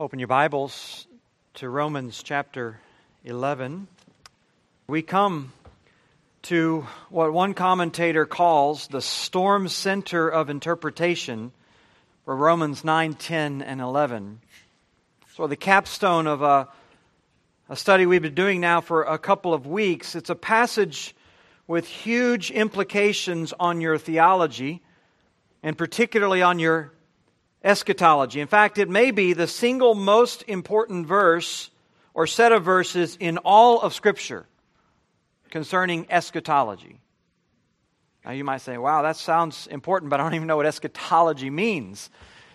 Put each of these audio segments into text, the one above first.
Open your Bibles to Romans chapter 11. We come to what one commentator calls the storm center of interpretation for Romans 9, 10, and 11. So, the capstone of a, a study we've been doing now for a couple of weeks. It's a passage with huge implications on your theology, and particularly on your eschatology. In fact, it may be the single most important verse or set of verses in all of Scripture concerning eschatology. Now, you might say, wow, that sounds important, but I don't even know what eschatology means.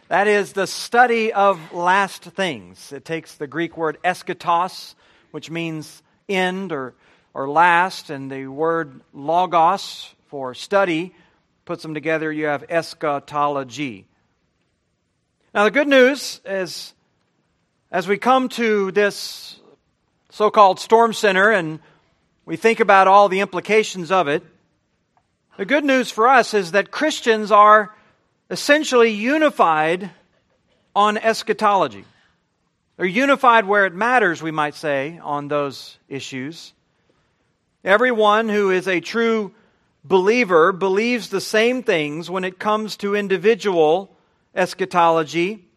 That is the study of last things. It takes the Greek word eschatos, which means end or, or last, and the word logos for study puts them together. You have eschatology. Now, the good news is as we come to this so called storm center and we think about all the implications of it, the good news for us is that Christians are essentially unified on eschatology. They're unified where it matters, we might say, on those issues. Everyone who is a true believer believes the same things when it comes to individual eschatology,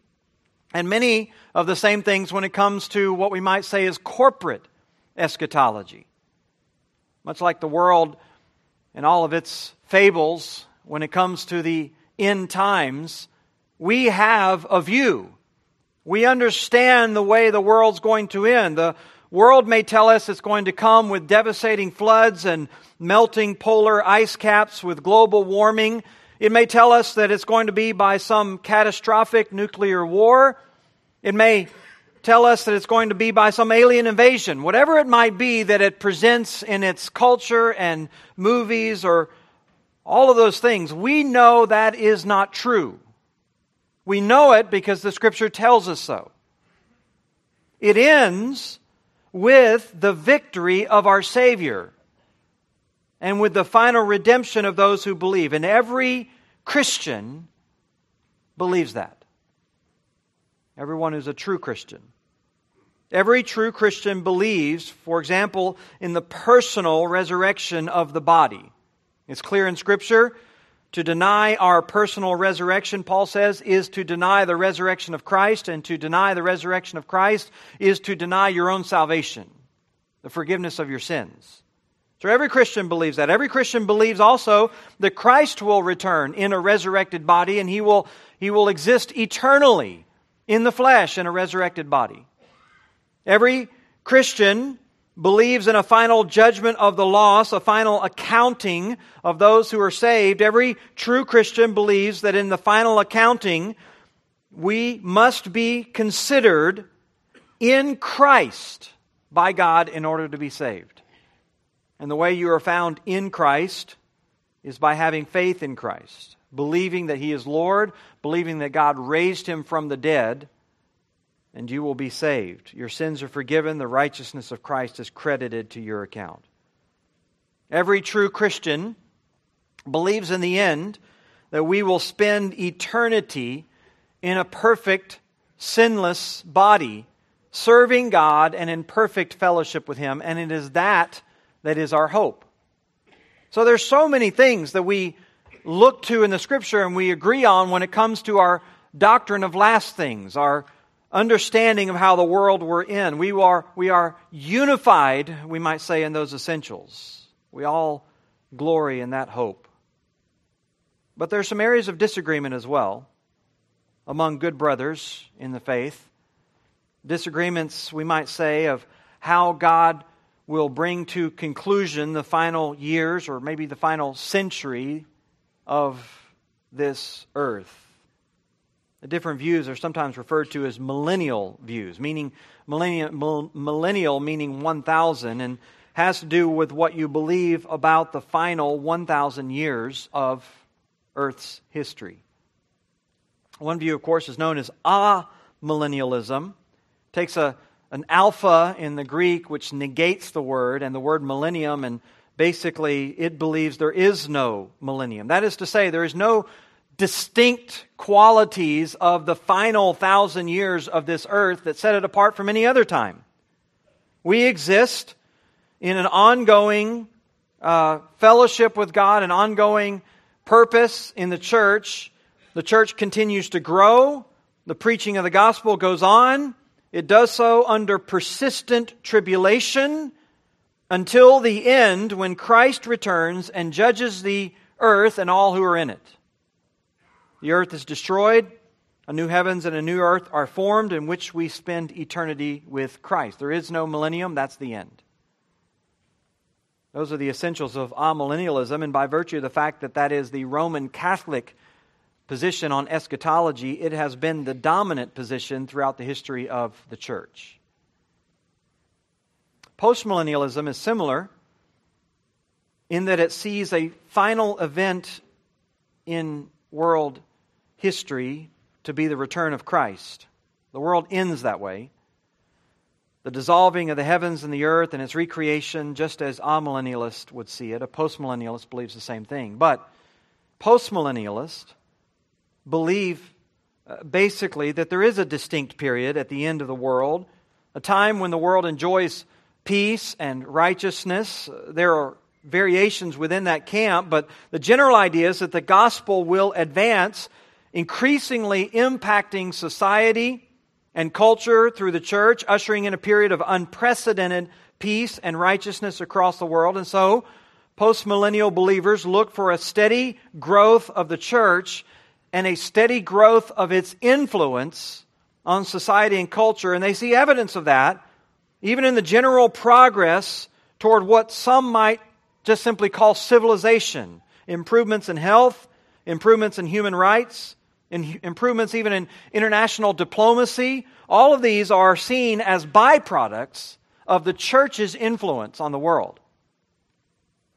and many of the same things when it comes to what we might say is corporate eschatology. Much like the world and all of its fables, when it comes to the end times, we have a view. We understand the way the world's going to end. The world may tell us it's going to come with devastating floods and melting polar ice caps with global warming it may tell us that it's going to be by some catastrophic nuclear war. It may tell us that it's going to be by some alien invasion. Whatever it might be that it presents in its culture and movies or all of those things, we know that is not true. We know it because the scripture tells us so. It ends with the victory of our Savior and with the final redemption of those who believe. And every Christian believes that. Everyone who's a true Christian. Every true Christian believes, for example, in the personal resurrection of the body. It's clear in Scripture. To deny our personal resurrection, Paul says, is to deny the resurrection of Christ, and to deny the resurrection of Christ is to deny your own salvation, the forgiveness of your sins. So every Christian believes that. Every Christian believes also that Christ will return in a resurrected body and he will, he will exist eternally in the flesh in a resurrected body. Every Christian believes in a final judgment of the lost, a final accounting of those who are saved. Every true Christian believes that in the final accounting, we must be considered in Christ by God in order to be saved. And the way you are found in Christ is by having faith in Christ, believing that He is Lord, believing that God raised Him from the dead, and you will be saved. Your sins are forgiven, the righteousness of Christ is credited to your account. Every true Christian believes in the end that we will spend eternity in a perfect, sinless body, serving God and in perfect fellowship with Him, and it is that that is our hope. So there's so many things that we look to in the scripture and we agree on when it comes to our doctrine of last things, our understanding of how the world we're in. We are, we are unified, we might say, in those essentials. We all glory in that hope. But there's some areas of disagreement as well among good brothers in the faith. Disagreements, we might say, of how God will bring to conclusion the final years or maybe the final century of this earth. The different views are sometimes referred to as millennial views, meaning millennial, millennial meaning 1,000, and has to do with what you believe about the final 1,000 years of Earth's history. One view, of course, is known as amillennialism. Takes a an alpha in the Greek, which negates the word, and the word millennium, and basically it believes there is no millennium. That is to say, there is no distinct qualities of the final thousand years of this earth that set it apart from any other time. We exist in an ongoing uh, fellowship with God, an ongoing purpose in the church. The church continues to grow. The preaching of the gospel goes on. It does so under persistent tribulation until the end when Christ returns and judges the earth and all who are in it. The earth is destroyed, a new heavens and a new earth are formed in which we spend eternity with Christ. There is no millennium, that's the end. Those are the essentials of amillennialism, and by virtue of the fact that that is the Roman Catholic position on eschatology, it has been the dominant position throughout the history of the church. Postmillennialism is similar in that it sees a final event in world history to be the return of Christ. The world ends that way. The dissolving of the heavens and the earth and its recreation, just as amillennialist would see it. A postmillennialist believes the same thing. But postmillennialist believe uh, basically that there is a distinct period at the end of the world, a time when the world enjoys peace and righteousness. There are variations within that camp, but the general idea is that the gospel will advance, increasingly impacting society and culture through the church, ushering in a period of unprecedented peace and righteousness across the world. And so, postmillennial believers look for a steady growth of the church and a steady growth of its influence on society and culture. And they see evidence of that even in the general progress toward what some might just simply call civilization improvements in health, improvements in human rights, improvements even in international diplomacy. All of these are seen as byproducts of the church's influence on the world.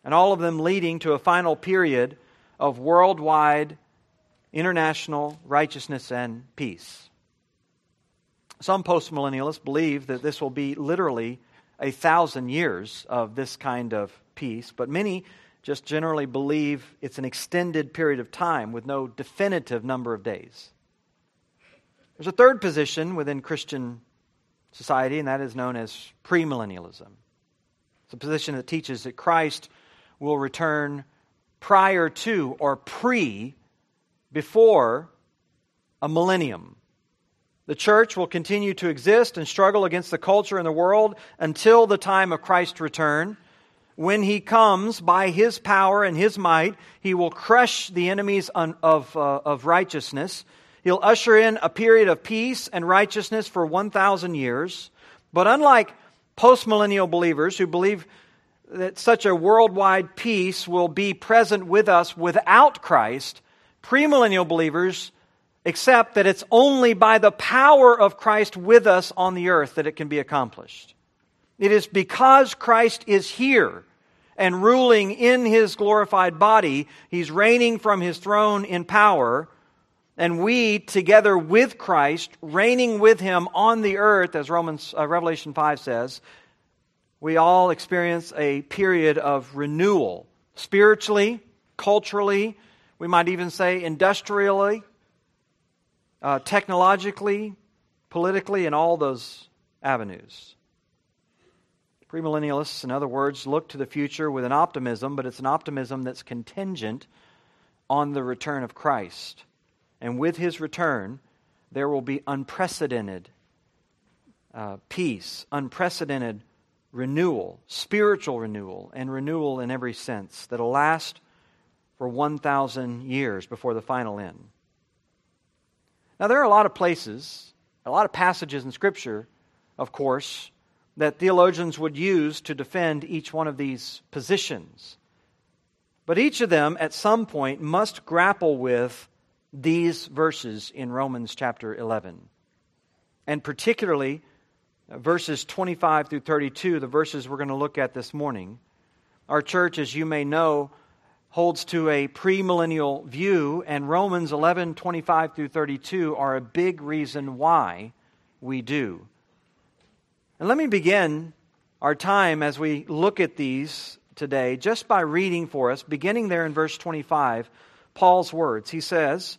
And all of them leading to a final period of worldwide international righteousness and peace. Some postmillennialists believe that this will be literally a thousand years of this kind of peace, but many just generally believe it's an extended period of time with no definitive number of days. There's a third position within Christian society, and that is known as premillennialism. It's a position that teaches that Christ will return prior to or pre before a millennium. The church will continue to exist and struggle against the culture in the world until the time of Christ's return. When he comes by his power and his might, he will crush the enemies of, uh, of righteousness. He'll usher in a period of peace and righteousness for 1,000 years. But unlike postmillennial believers who believe that such a worldwide peace will be present with us without Christ, premillennial believers accept that it's only by the power of Christ with us on the earth that it can be accomplished. It is because Christ is here and ruling in his glorified body, he's reigning from his throne in power, and we, together with Christ, reigning with him on the earth, as Romans, uh, Revelation 5 says, we all experience a period of renewal, spiritually, culturally, we might even say industrially, uh, technologically, politically, and all those avenues. Premillennialists, in other words, look to the future with an optimism, but it's an optimism that's contingent on the return of Christ. And with his return, there will be unprecedented uh, peace, unprecedented renewal, spiritual renewal, and renewal in every sense that'll last for 1,000 years before the final end. Now, there are a lot of places, a lot of passages in Scripture, of course, that theologians would use to defend each one of these positions. But each of them, at some point, must grapple with these verses in Romans chapter 11. And particularly, uh, verses 25 through 32, the verses we're going to look at this morning. Our church, as you may know, holds to a premillennial view, and Romans 11 25 through 32 are a big reason why we do. And let me begin our time as we look at these today just by reading for us, beginning there in verse 25, Paul's words. He says,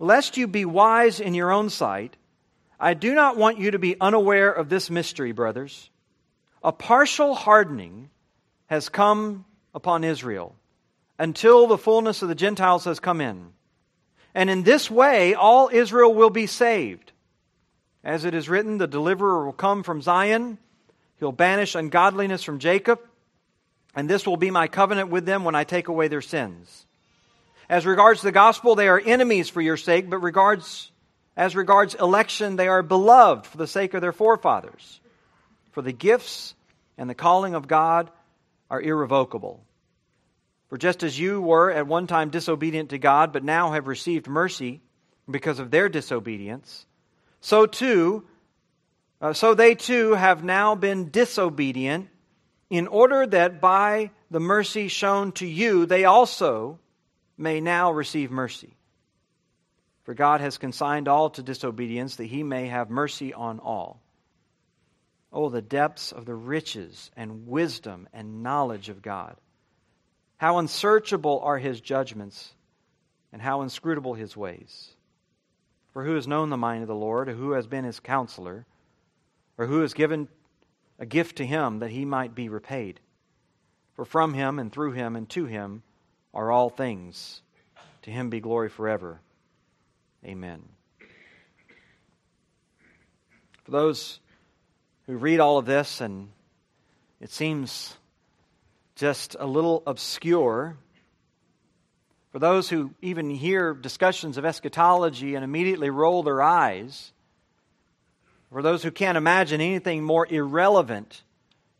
Lest you be wise in your own sight, I do not want you to be unaware of this mystery, brothers. A partial hardening has come upon Israel until the fullness of the Gentiles has come in. And in this way, all Israel will be saved. As it is written, the deliverer will come from Zion. He'll banish ungodliness from Jacob. And this will be my covenant with them when I take away their sins. As regards the gospel, they are enemies for your sake, but regards, as regards election, they are beloved for the sake of their forefathers. For the gifts and the calling of God are irrevocable. For just as you were at one time disobedient to God, but now have received mercy because of their disobedience, so too, uh, so they too have now been disobedient, in order that by the mercy shown to you, they also may now receive mercy. For God has consigned all to disobedience, that he may have mercy on all. Oh, the depths of the riches and wisdom and knowledge of God! How unsearchable are his judgments, and how inscrutable his ways. For who has known the mind of the Lord, or who has been his counselor, or who has given a gift to him that he might be repaid? For from him, and through him, and to him are all things. To him be glory forever. Amen. For those who read all of this and it seems just a little obscure. For those who even hear discussions of eschatology and immediately roll their eyes, for those who can't imagine anything more irrelevant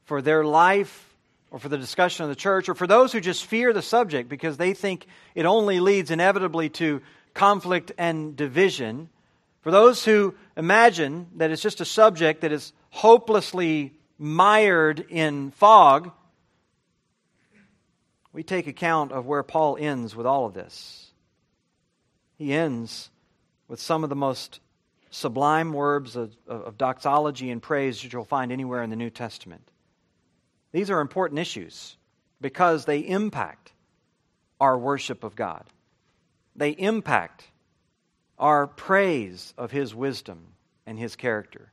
for their life or for the discussion of the church, or for those who just fear the subject because they think it only leads inevitably to conflict and division, for those who imagine that it's just a subject that is hopelessly mired in fog, we take account of where Paul ends with all of this. He ends with some of the most sublime words of, of, doxology and praise that you'll find anywhere in the New Testament. These are important issues because they impact our worship of God, they impact our praise of His wisdom and His character.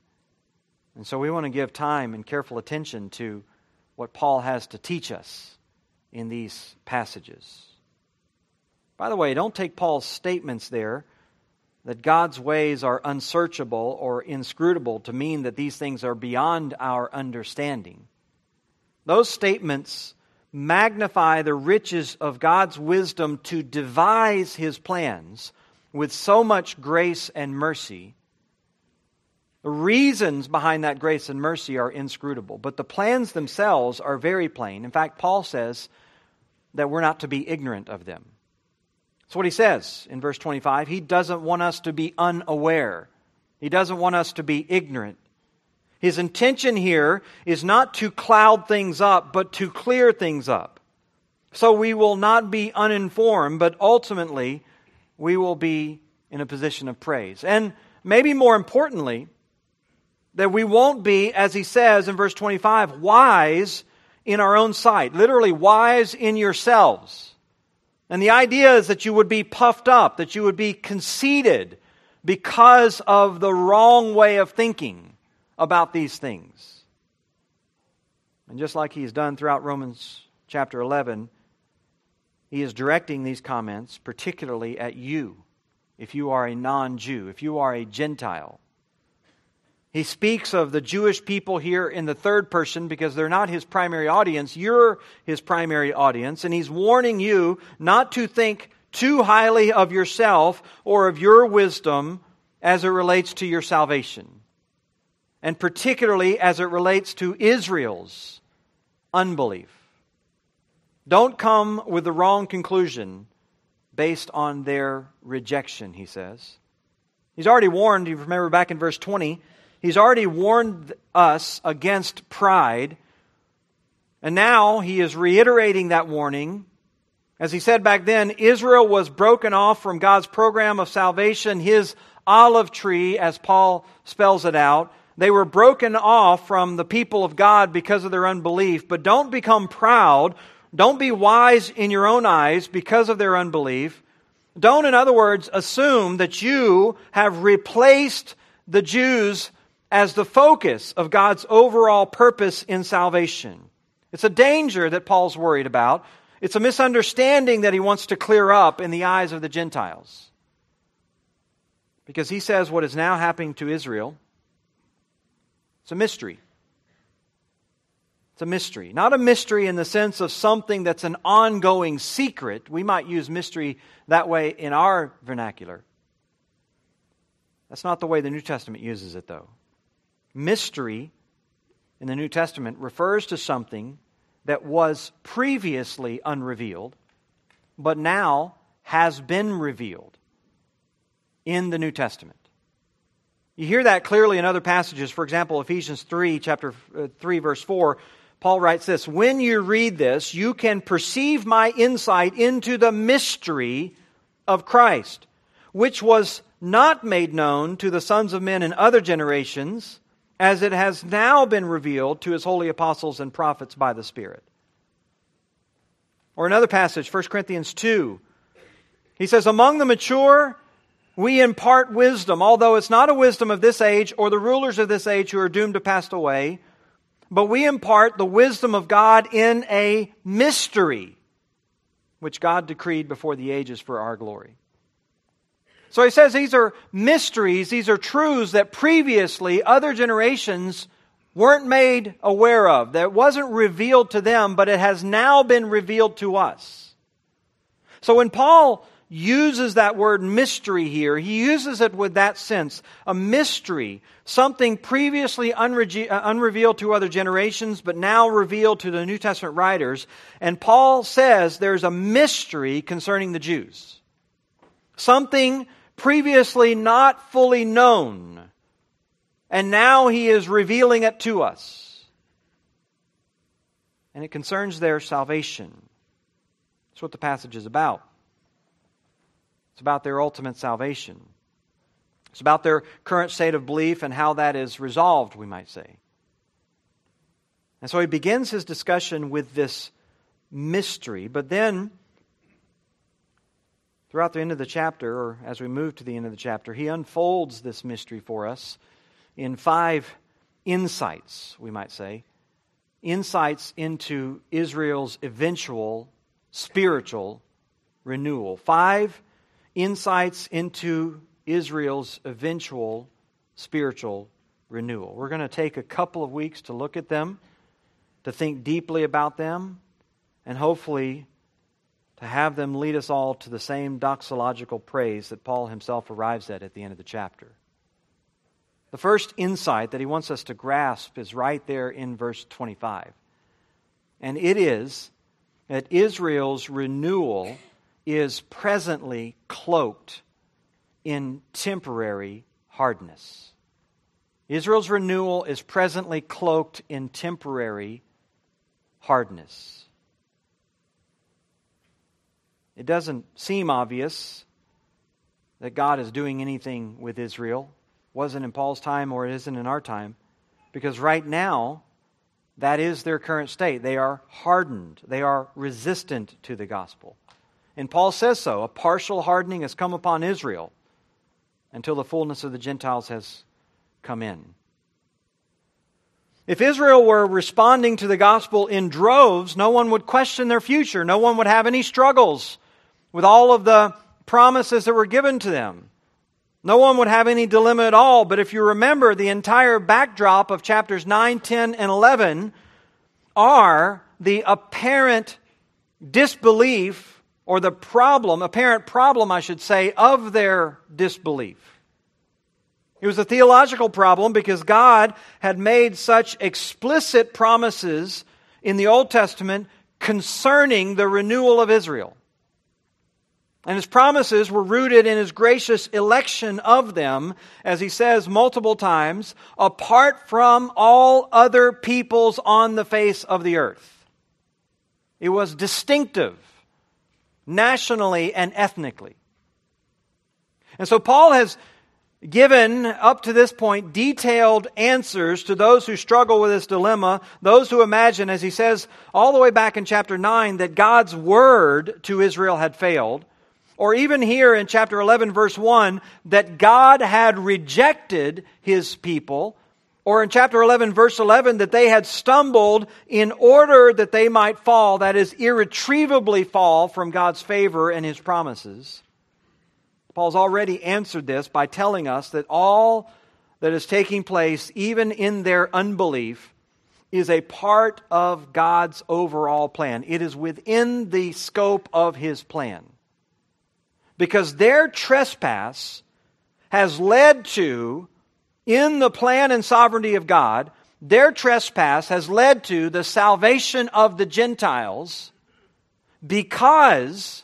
And so we want to give time and careful attention to what Paul has to teach us in these passages. By the way, don't take Paul's statements there that God's ways are unsearchable or inscrutable to mean that these things are beyond our understanding. Those statements magnify the riches of God's wisdom to devise his plans with so much grace and mercy. The reasons behind that grace and mercy are inscrutable, but the plans themselves are very plain. In fact, Paul says that we're not to be ignorant of them. That's what he says in verse 25. He doesn't want us to be unaware, he doesn't want us to be ignorant. His intention here is not to cloud things up, but to clear things up. So we will not be uninformed, but ultimately we will be in a position of praise. And maybe more importantly, that we won't be, as he says in verse 25, wise in our own sight, literally, wise in yourselves. And the idea is that you would be puffed up, that you would be conceited because of the wrong way of thinking about these things. And just like he's done throughout Romans chapter 11, he is directing these comments particularly at you, if you are a non Jew, if you are a Gentile. He speaks of the Jewish people here in the third person because they're not his primary audience. You're his primary audience. And he's warning you not to think too highly of yourself or of your wisdom as it relates to your salvation. And particularly as it relates to Israel's unbelief. Don't come with the wrong conclusion based on their rejection, he says. He's already warned, you remember back in verse 20, He's already warned us against pride. And now he is reiterating that warning. As he said back then, Israel was broken off from God's program of salvation, his olive tree, as Paul spells it out. They were broken off from the people of God because of their unbelief. But don't become proud. Don't be wise in your own eyes because of their unbelief. Don't, in other words, assume that you have replaced the Jews as the focus of God's overall purpose in salvation. It's a danger that Paul's worried about. It's a misunderstanding that he wants to clear up in the eyes of the Gentiles. Because he says what is now happening to Israel, it's a mystery. It's a mystery. Not a mystery in the sense of something that's an ongoing secret. We might use mystery that way in our vernacular. That's not the way the New Testament uses it, though. Mystery in the New Testament refers to something that was previously unrevealed, but now has been revealed in the New Testament. You hear that clearly in other passages. For example, Ephesians 3, chapter uh, 3, verse 4 Paul writes this When you read this, you can perceive my insight into the mystery of Christ, which was not made known to the sons of men in other generations, as it has now been revealed to his holy apostles and prophets by the Spirit. Or another passage, 1 Corinthians 2. He says, Among the mature, we impart wisdom, although it's not a wisdom of this age or the rulers of this age who are doomed to pass away but we impart the wisdom of God in a mystery, which God decreed before the ages for our glory. So he says these are mysteries, these are truths that previously other generations weren't made aware of, that wasn't revealed to them, but it has now been revealed to us. So when Paul uses that word mystery here. He uses it with that sense a mystery, something previously unre- uh, unrevealed to other generations, but now revealed to the New Testament writers. And Paul says there's a mystery concerning the Jews, something previously not fully known. And now he is revealing it to us. And it concerns their salvation. That's what the passage is about. It's about their ultimate salvation. It's about their current state of belief and how that is resolved, we might say. And so he begins his discussion with this mystery, but then throughout the end of the chapter, or as we move to the end of the chapter, he unfolds this mystery for us in five insights, we might say. Insights into Israel's eventual spiritual renewal. Five insights into Israel's eventual spiritual renewal. We're going to take a couple of weeks to look at them, to think deeply about them, and hopefully to have them lead us all to the same doxological praise that Paul himself arrives at at the end of the chapter. The first insight that he wants us to grasp is right there in verse 25. And it is that Israel's renewal is presently cloaked in temporary hardness. Israel's renewal is presently cloaked in temporary hardness. It doesn't seem obvious that God is doing anything with Israel. Wasn't in Paul's time or it isn't in our time. Because right now, that is their current state. They are hardened, they are resistant to the gospel. And Paul says so. A partial hardening has come upon Israel until the fullness of the Gentiles has come in. If Israel were responding to the gospel in droves, no one would question their future. No one would have any struggles with all of the promises that were given to them. No one would have any dilemma at all. But if you remember, the entire backdrop of chapters 9, 10, and 11 are the apparent disbelief or the problem, apparent problem, I should say, of their disbelief. It was a theological problem because God had made such explicit promises in the Old Testament concerning the renewal of Israel. And his promises were rooted in his gracious election of them, as he says multiple times, apart from all other peoples on the face of the earth. It was distinctive nationally and ethnically. And so Paul has given, up to this point, detailed answers to those who struggle with this dilemma, those who imagine, as he says all the way back in chapter 9, that God's word to Israel had failed. Or even here in chapter 11, verse 1, that God had rejected his people, or in chapter 11, verse 11, that they had stumbled in order that they might fall, that is, irretrievably fall from God's favor and his promises. Paul's already answered this by telling us that all that is taking place, even in their unbelief, is a part of God's overall plan. It is within the scope of his plan because their trespass has led to, in the plan and sovereignty of God, their trespass has led to the salvation of the Gentiles because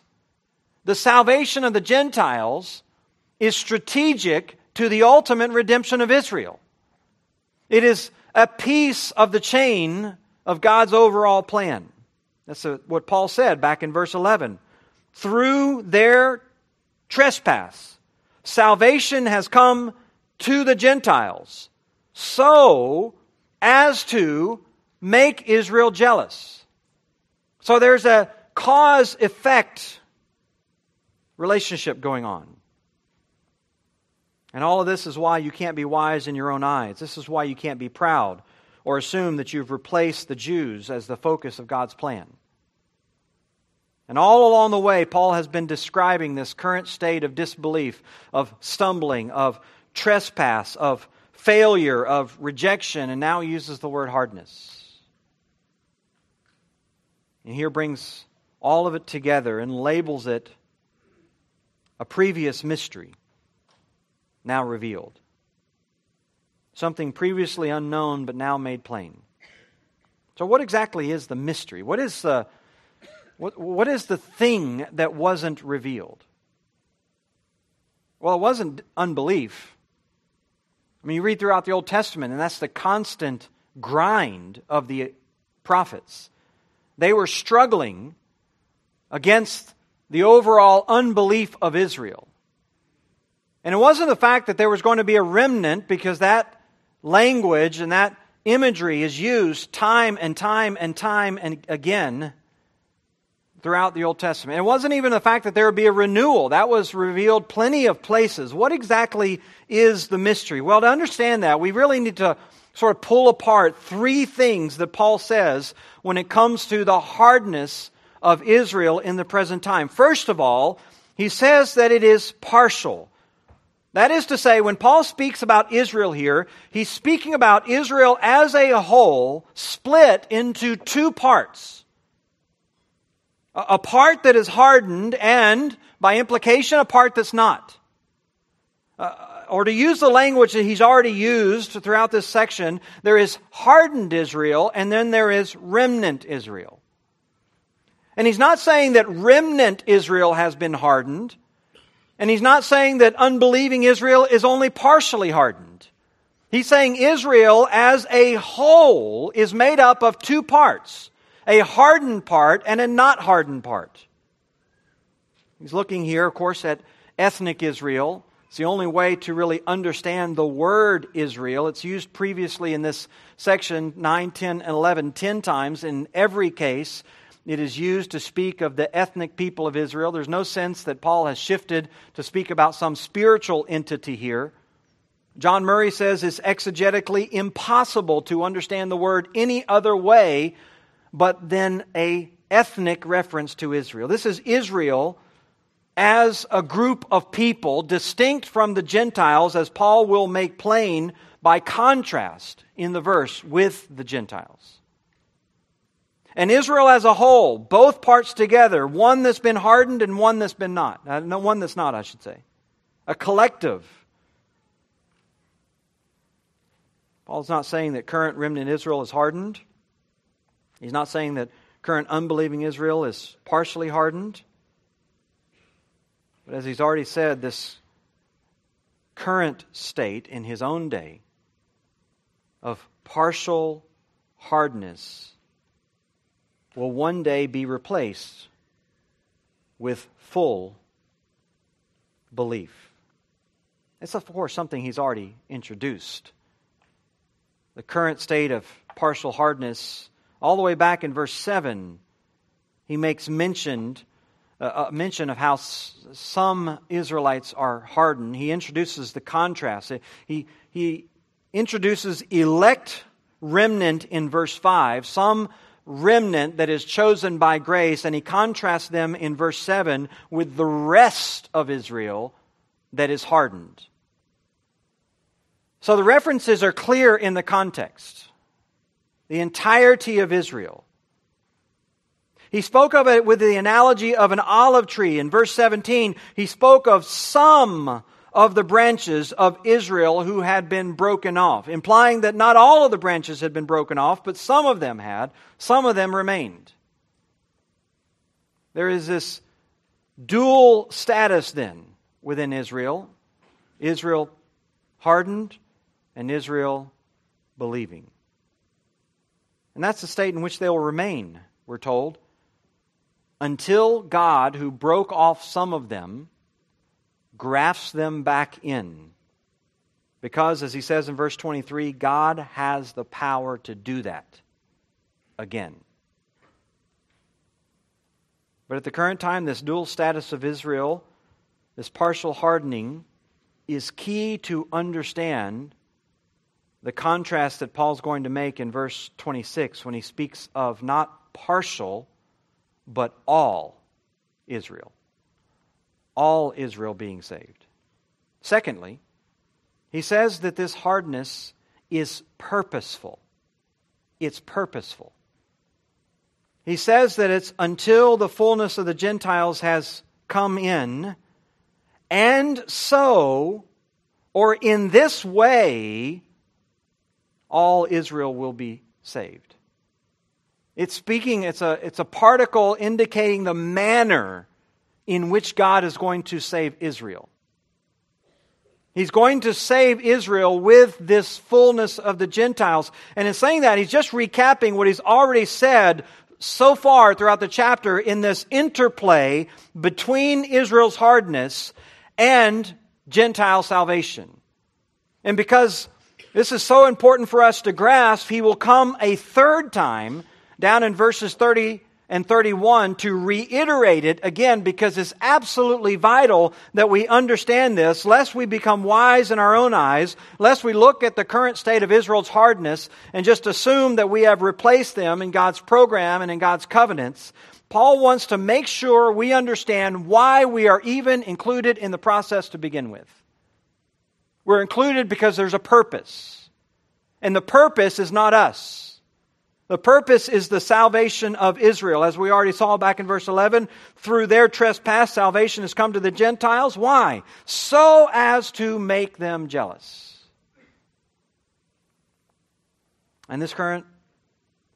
the salvation of the Gentiles is strategic to the ultimate redemption of Israel. It is a piece of the chain of God's overall plan. That's what Paul said back in verse 11. Through their trespass. Salvation has come to the Gentiles so as to make Israel jealous. So there's a cause effect relationship going on. And all of this is why you can't be wise in your own eyes. This is why you can't be proud or assume that you've replaced the Jews as the focus of God's plan. And all along the way, Paul has been describing this current state of disbelief, of stumbling, of trespass, of failure, of rejection, and now he uses the word hardness. And here brings all of it together and labels it a previous mystery, now revealed. Something previously unknown, but now made plain. So, what exactly is the mystery? What is the what, what is the thing that wasn't revealed? Well, it wasn't unbelief. I mean, you read throughout the Old Testament, and that's the constant grind of the prophets. They were struggling against the overall unbelief of Israel. And it wasn't the fact that there was going to be a remnant, because that language and that imagery is used time and time and time and again throughout the Old Testament. It wasn't even the fact that there would be a renewal. That was revealed plenty of places. What exactly is the mystery? Well, to understand that, we really need to sort of pull apart three things that Paul says when it comes to the hardness of Israel in the present time. First of all, he says that it is partial. That is to say, when Paul speaks about Israel here, he's speaking about Israel as a whole split into two parts a part that is hardened and, by implication, a part that's not. Uh, or to use the language that he's already used throughout this section, there is hardened Israel and then there is remnant Israel. And he's not saying that remnant Israel has been hardened, and he's not saying that unbelieving Israel is only partially hardened. He's saying Israel as a whole is made up of two parts a hardened part and a not hardened part. He's looking here, of course, at ethnic Israel. It's the only way to really understand the word Israel. It's used previously in this section 9, 10, and 11, 10 times. In every case, it is used to speak of the ethnic people of Israel. There's no sense that Paul has shifted to speak about some spiritual entity here. John Murray says it's exegetically impossible to understand the word any other way but then a ethnic reference to Israel. This is Israel as a group of people distinct from the Gentiles, as Paul will make plain by contrast in the verse with the Gentiles. And Israel as a whole, both parts together, one that's been hardened and one that's been not. Uh, no, one that's not, I should say. A collective. Paul's not saying that current remnant Israel is hardened. He's not saying that current unbelieving Israel is partially hardened. But as he's already said, this current state in his own day of partial hardness will one day be replaced with full belief. It's, of course, something he's already introduced. The current state of partial hardness all the way back in verse 7, he makes mention a uh, uh, mention of how some Israelites are hardened, he introduces the contrast. Uh, he, he introduces elect remnant in verse 5, some remnant that is chosen by grace, and he contrasts them in verse 7 with the rest of Israel that is hardened. So the references are clear in the context. The entirety of Israel. He spoke of it with the analogy of an olive tree. In verse 17, he spoke of some of the branches of Israel who had been broken off, implying that not all of the branches had been broken off, but some of them had, some of them remained. There is this dual status then within Israel Israel hardened and Israel believing. And that's the state in which they will remain, we're told, until God, who broke off some of them, grafts them back in. Because, as he says in verse 23, God has the power to do that again. But at the current time, this dual status of Israel, this partial hardening, is key to understand the contrast that Paul's going to make in verse 26 when he speaks of not partial, but all Israel all Israel being saved. Secondly, he says that this hardness is purposeful. It's purposeful. He says that it's until the fullness of the Gentiles has come in, and so, or in this way, all Israel will be saved. It's speaking, it's a, it's a particle indicating the manner in which God is going to save Israel. He's going to save Israel with this fullness of the Gentiles. And in saying that, he's just recapping what he's already said so far throughout the chapter in this interplay between Israel's hardness and Gentile salvation. And because this is so important for us to grasp, he will come a third time down in verses 30 and 31 to reiterate it again because it's absolutely vital that we understand this, lest we become wise in our own eyes, lest we look at the current state of Israel's hardness and just assume that we have replaced them in God's program and in God's covenants. Paul wants to make sure we understand why we are even included in the process to begin with. We're included because there's a purpose. And the purpose is not us. The purpose is the salvation of Israel. As we already saw back in verse 11, through their trespass, salvation has come to the Gentiles. Why? So as to make them jealous. And this current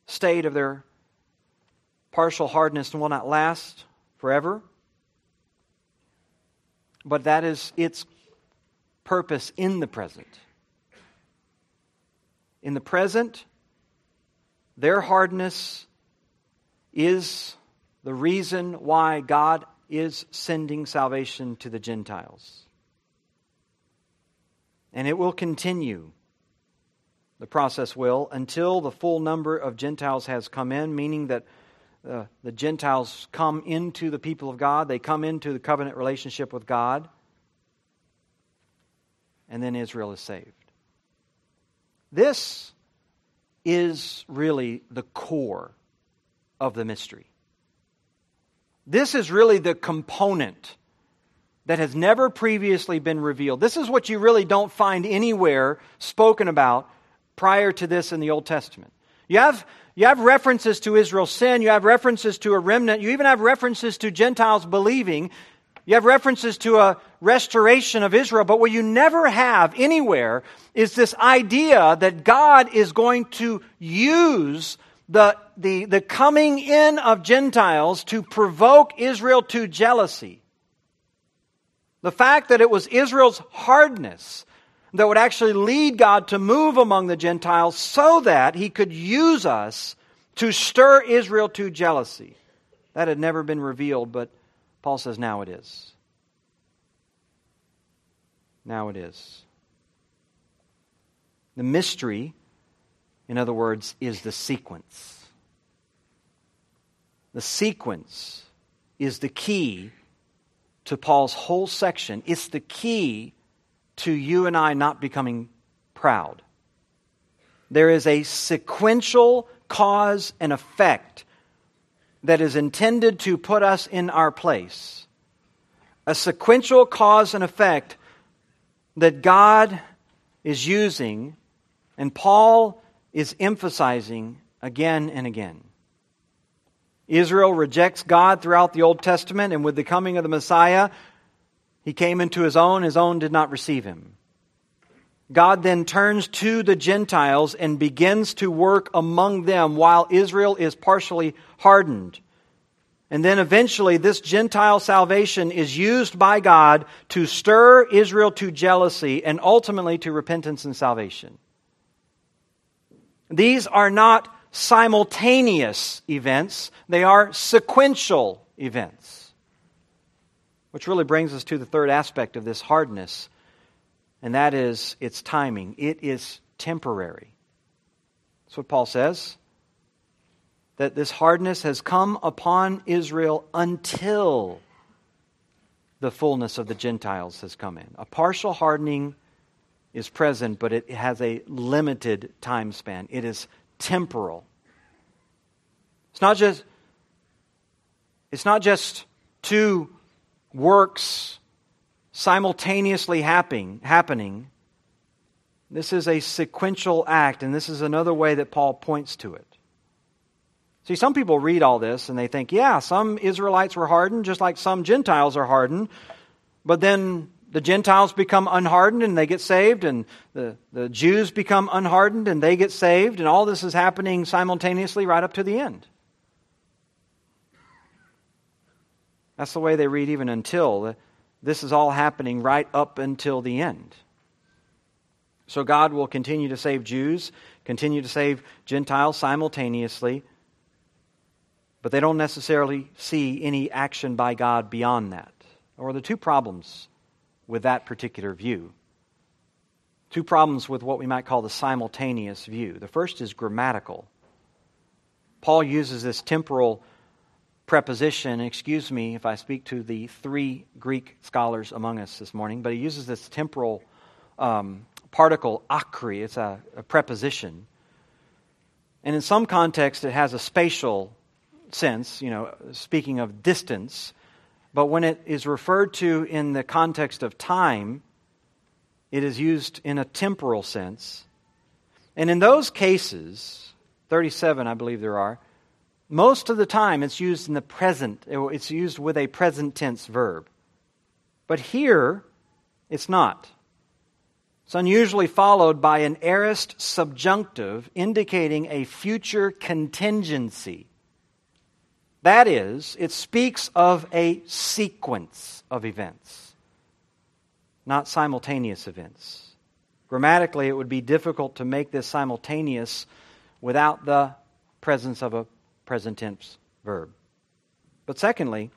state of their partial hardness will not last forever, but that is its purpose in the present. In the present, their hardness is the reason why God is sending salvation to the Gentiles. And it will continue. The process will until the full number of Gentiles has come in, meaning that uh, the Gentiles come into the people of God, they come into the covenant relationship with God, and then Israel is saved. This is really the core of the mystery. This is really the component that has never previously been revealed. This is what you really don't find anywhere spoken about prior to this in the Old Testament. You have, you have references to Israel's sin, you have references to a remnant, you even have references to Gentiles believing, you have references to a restoration of Israel, but what you never have anywhere is this idea that God is going to use the, the, the coming in of Gentiles to provoke Israel to jealousy. The fact that it was Israel's hardness that would actually lead God to move among the Gentiles so that he could use us to stir Israel to jealousy. That had never been revealed, but Paul says now it is. Now it is. The mystery, in other words, is the sequence. The sequence is the key to Paul's whole section. It's the key to you and I not becoming proud. There is a sequential cause and effect that is intended to put us in our place. A sequential cause and effect that God is using and Paul is emphasizing again and again. Israel rejects God throughout the Old Testament, and with the coming of the Messiah, he came into his own, his own did not receive him. God then turns to the Gentiles and begins to work among them while Israel is partially hardened. And then eventually, this Gentile salvation is used by God to stir Israel to jealousy and ultimately to repentance and salvation. These are not simultaneous events, they are sequential events. Which really brings us to the third aspect of this hardness, and that is its timing. It is temporary. That's what Paul says. That this hardness has come upon Israel until the fullness of the Gentiles has come in. A partial hardening is present, but it has a limited time span. It is temporal. It's not just it's not just two works simultaneously happening, happening. This is a sequential act, and this is another way that Paul points to it. See, some people read all this and they think, yeah, some Israelites were hardened, just like some Gentiles are hardened, but then the Gentiles become unhardened and they get saved, and the, the Jews become unhardened and they get saved, and all this is happening simultaneously right up to the end. That's the way they read even until. This is all happening right up until the end. So God will continue to save Jews, continue to save Gentiles simultaneously, but they don't necessarily see any action by God beyond that. Or the two problems with that particular view. Two problems with what we might call the simultaneous view. The first is grammatical. Paul uses this temporal preposition, excuse me if I speak to the three Greek scholars among us this morning, but he uses this temporal um, particle, achri. It's a, a preposition. And in some context, it has a spatial sense, you know, speaking of distance. But when it is referred to in the context of time, it is used in a temporal sense. And in those cases, 37 I believe there are, most of the time it's used in the present, it's used with a present tense verb. But here, it's not. It's unusually followed by an aorist subjunctive indicating a future contingency. That is, it speaks of a sequence of events, not simultaneous events. Grammatically, it would be difficult to make this simultaneous without the presence of a present tense verb. But secondly,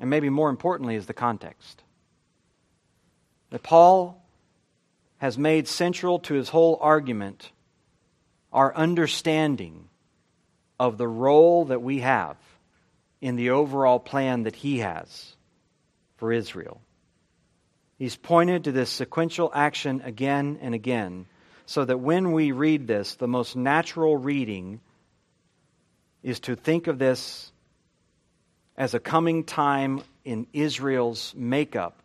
and maybe more importantly, is the context. That Paul has made central to his whole argument our understanding of the role that we have in the overall plan that he has for Israel. He's pointed to this sequential action again and again so that when we read this, the most natural reading is to think of this as a coming time in Israel's makeup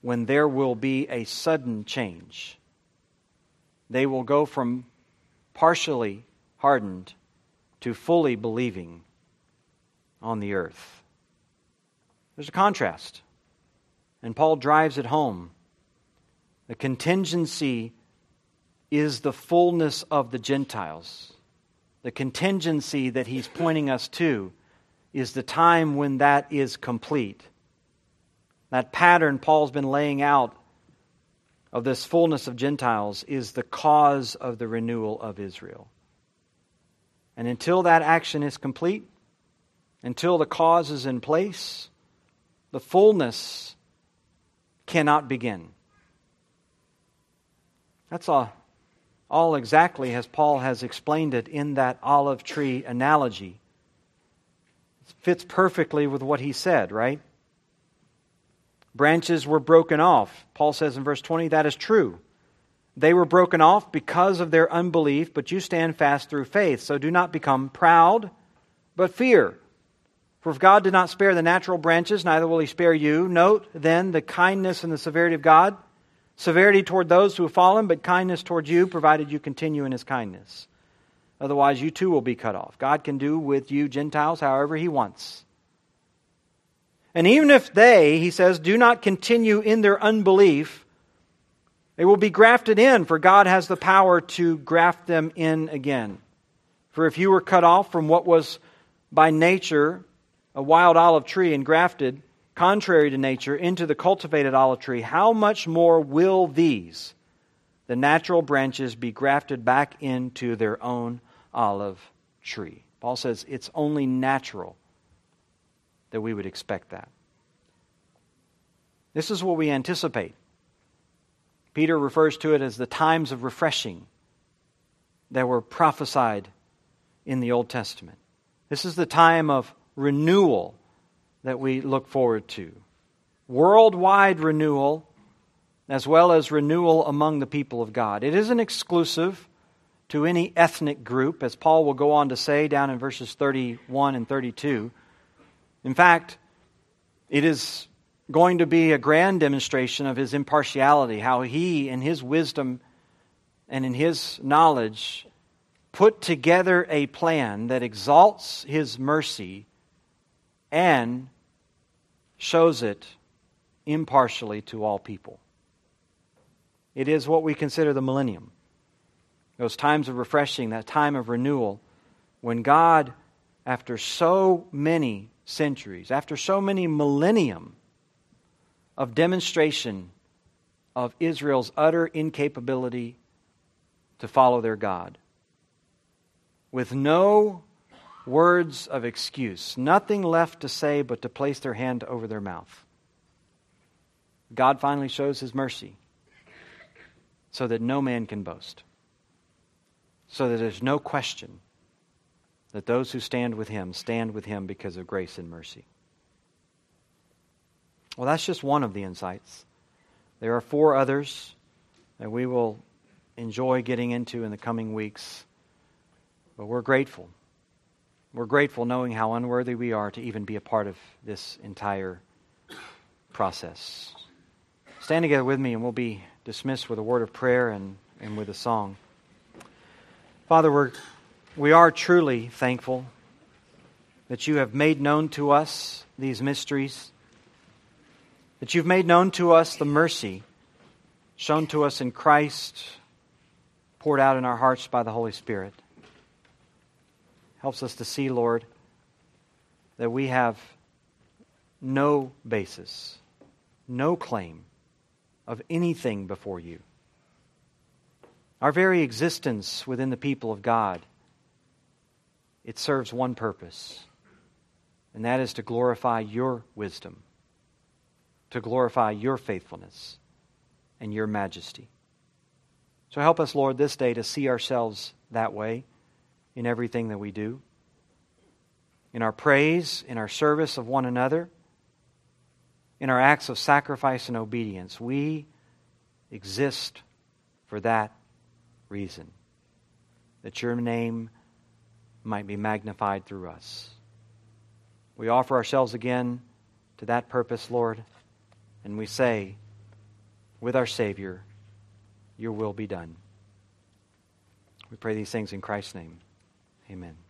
when there will be a sudden change. They will go from partially hardened to fully believing on the earth. There's a contrast. And Paul drives it home. The contingency is the fullness of the Gentiles. The contingency that he's pointing us to is the time when that is complete. That pattern Paul's been laying out of this fullness of Gentiles is the cause of the renewal of Israel. And until that action is complete, until the cause is in place, the fullness cannot begin. That's all, all exactly as Paul has explained it in that olive tree analogy. fits perfectly with what he said, right? Branches were broken off. Paul says in verse 20, that is true. They were broken off because of their unbelief, but you stand fast through faith. So do not become proud, but fear. For if God did not spare the natural branches, neither will he spare you. Note then the kindness and the severity of God. Severity toward those who have fallen, but kindness toward you, provided you continue in his kindness. Otherwise, you too will be cut off. God can do with you, Gentiles, however he wants. And even if they, he says, do not continue in their unbelief, they will be grafted in, for God has the power to graft them in again. For if you were cut off from what was by nature a wild olive tree and grafted, contrary to nature, into the cultivated olive tree, how much more will these, the natural branches, be grafted back into their own olive tree? Paul says it's only natural that we would expect that. This is what we anticipate. Peter refers to it as the times of refreshing that were prophesied in the Old Testament. This is the time of renewal that we look forward to. Worldwide renewal, as well as renewal among the people of God. It isn't exclusive to any ethnic group, as Paul will go on to say down in verses 31 and 32. In fact, it is going to be a grand demonstration of his impartiality, how he, in his wisdom and in his knowledge, put together a plan that exalts his mercy and shows it impartially to all people. It is what we consider the millennium. Those times of refreshing, that time of renewal, when God, after so many centuries, after so many millennium of demonstration of Israel's utter incapability to follow their God, with no words of excuse, nothing left to say but to place their hand over their mouth. God finally shows his mercy so that no man can boast, so that there's no question that those who stand with him stand with him because of grace and mercy. Well, that's just one of the insights. There are four others that we will enjoy getting into in the coming weeks. But we're grateful. We're grateful knowing how unworthy we are to even be a part of this entire process. Stand together with me, and we'll be dismissed with a word of prayer and, and with a song. Father, we're we are truly thankful that you have made known to us these mysteries, that you've made known to us the mercy shown to us in Christ, poured out in our hearts by the Holy Spirit. Helps us to see, Lord, that we have no basis, no claim of anything before you. Our very existence within the people of God it serves one purpose, and that is to glorify your wisdom, to glorify your faithfulness and your majesty. So help us, Lord, this day to see ourselves that way in everything that we do, in our praise, in our service of one another, in our acts of sacrifice and obedience. We exist for that reason, that your name might be magnified through us. We offer ourselves again to that purpose, Lord, and we say, with our Savior, Your will be done. We pray these things in Christ's name. Amen.